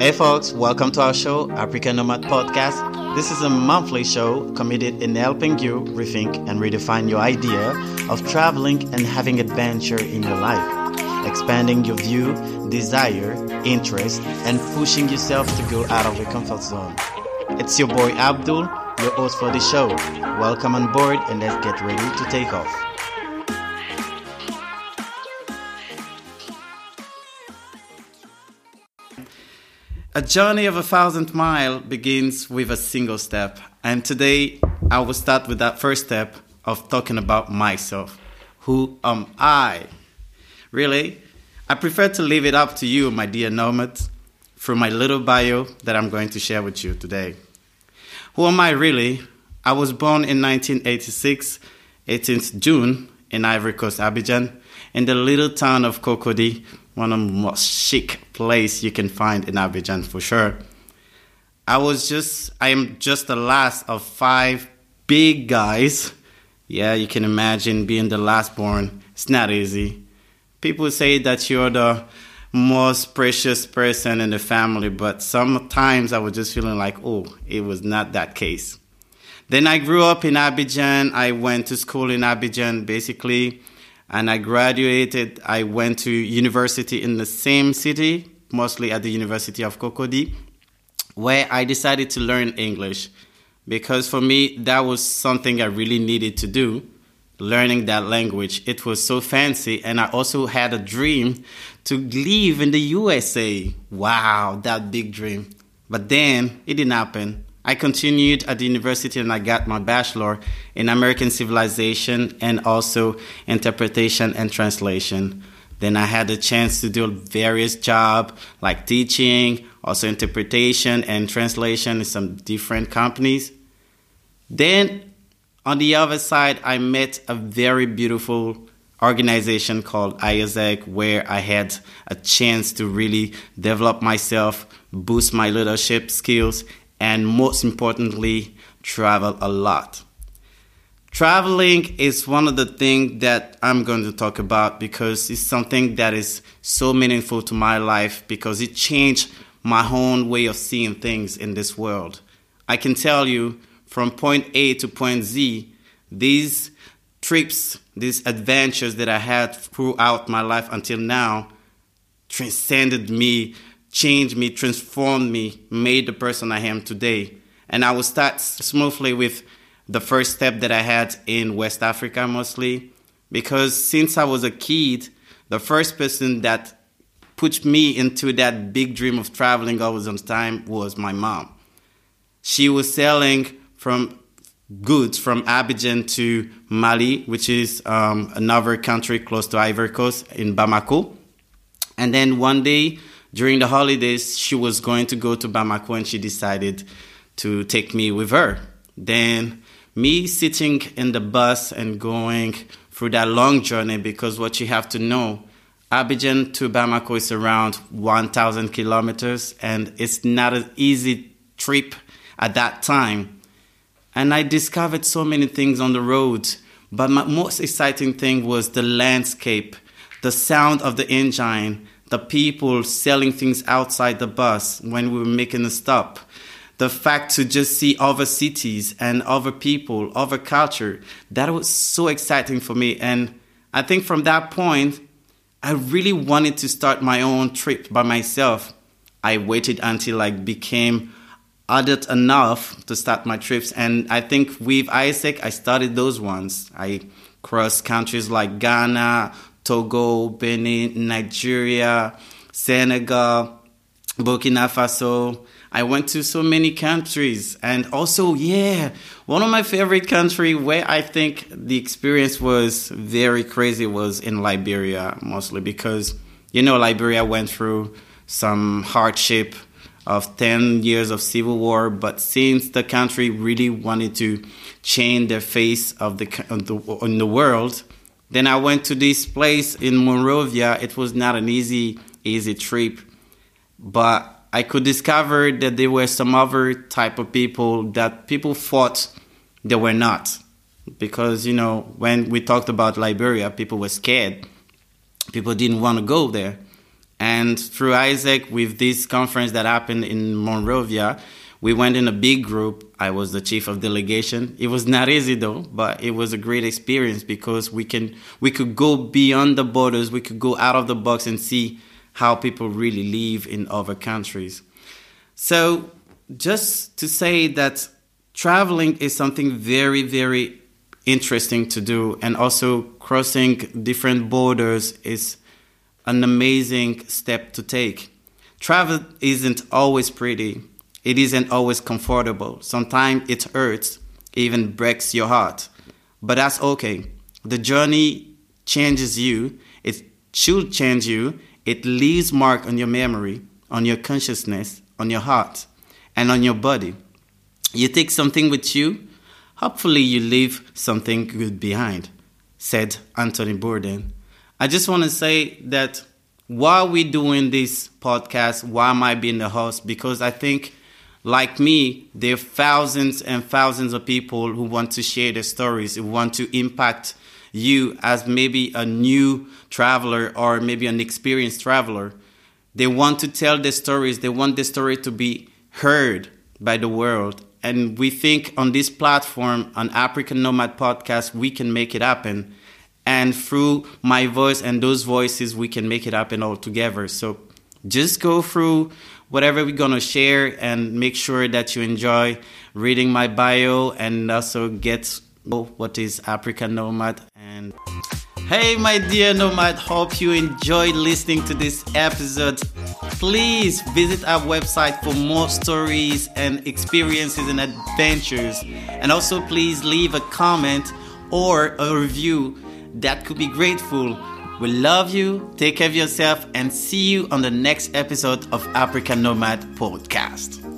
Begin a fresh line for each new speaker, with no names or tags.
Hey folks, welcome to our show, African Nomad Podcast. This is a monthly show committed in helping you rethink and redefine your idea of traveling and having adventure in your life, expanding your view, desire, interest, and pushing yourself to go out of your comfort zone. It's your boy Abdul, your host for the show. Welcome on board and let's get ready to take off. A journey of a thousand miles begins with a single step. And today I will start with that first step of talking about myself. Who am I? Really? I prefer to leave it up to you, my dear nomads, through my little bio that I'm going to share with you today. Who am I really? I was born in 1986, 18th June, in Ivory Coast, Abidjan, in the little town of Cocody, one of the most chic place you can find in Abidjan for sure. I was just, I am just the last of five big guys. Yeah, you can imagine being the last born. It's not easy. People say that you're the most precious person in the family, but sometimes I was just feeling like, oh, it was not that case. Then I grew up in Abidjan. I went to school in Abidjan, basically and I graduated. I went to university in the same city, mostly at the University of Cocody, where I decided to learn English because for me that was something I really needed to do. Learning that language, it was so fancy, and I also had a dream to live in the USA. Wow, that big dream! But then it didn't happen. I continued at the university and I got my bachelor in American civilization and also interpretation and translation. Then I had the chance to do various jobs like teaching, also interpretation and translation in some different companies. Then on the other side, I met a very beautiful organization called AIESEC where I had a chance to really develop myself, boost my leadership skills, and most importantly, travel a lot. Traveling is one of the things that I'm going to talk about because it's something that is so meaningful to my life because it changed my own way of seeing things in this world. I can tell you from point A to point Z, these trips, these adventures that I had throughout my life until now transcended me changed me, transformed me, made the person I am today. And I will start smoothly with the first step that I had in West Africa mostly, because since I was a kid, the first person that put me into that big dream of traveling all the time was my mom. She was selling from goods from Abidjan to Mali, which is um, another country close to Ivory Coast in Bamako. And then one day, during the holidays, she was going to go to Bamako and she decided to take me with her. Then, me sitting in the bus and going through that long journey because what you have to know Abidjan to Bamako is around 1,000 kilometers and it's not an easy trip at that time. And I discovered so many things on the road, but my most exciting thing was the landscape, the sound of the engine, the people selling things outside the bus when we were making a stop, the fact to just see other cities and other people, other culture, that was so exciting for me. And I think from that point, I really wanted to start my own trip by myself. I waited until I became adult enough to start my trips. And I think with AIESEC, I started those ones. I crossed countries like Ghana, Togo, Benin, Nigeria, Senegal, Burkina Faso. I went to so many countries and also yeah, one of my favorite country where I think the experience was very crazy was in Liberia mostly because you know Liberia went through some hardship of 10 years of civil war but since the country really wanted to change the face of the, in the world then I went to this place in Monrovia. It was not an easy, easy trip, but I could discover that there were some other type of people that people thought they were not. Because, you know, when we talked about Liberia, people were scared. People didn't want to go there. And through AIESEC, with this conference that happened in Monrovia, we went in a big group. I was the chief of delegation. It was not easy though, but it was a great experience because we can we could go beyond the borders, we could go out of the box and see how people really live in other countries. So, just to say that traveling is something very very interesting to do and also crossing different borders is an amazing step to take. Travel isn't always pretty. It isn't always comfortable. Sometimes it hurts, even breaks your heart. But that's okay. The journey changes you. It should change you. It leaves mark on your memory, on your consciousness, on your heart, and on your body. You take something with you. Hopefully, you leave something good behind, said Anthony Bourdain. I just want to say that while we're doing this podcast, why am I being the host? Because I think, like me, there are thousands and thousands of people who want to share their stories, who want to impact you as maybe a new traveler or maybe an experienced traveler. They want to tell their stories, they want the story to be heard by the world. And we think on this platform, on African Nomad Podcast, we can make it happen and through my voice and those voices we can make it happen all together so just go through whatever we're to share and make sure that you enjoy reading my bio and also get what is african nomad. And hey my dear nomad hope you enjoyed listening to this episode. Please visit our website for more stories and experiences and adventures. And also please leave a comment or a review. That could be grateful. We love you, take care of yourself, and see you on the next episode of African Nomad Podcast.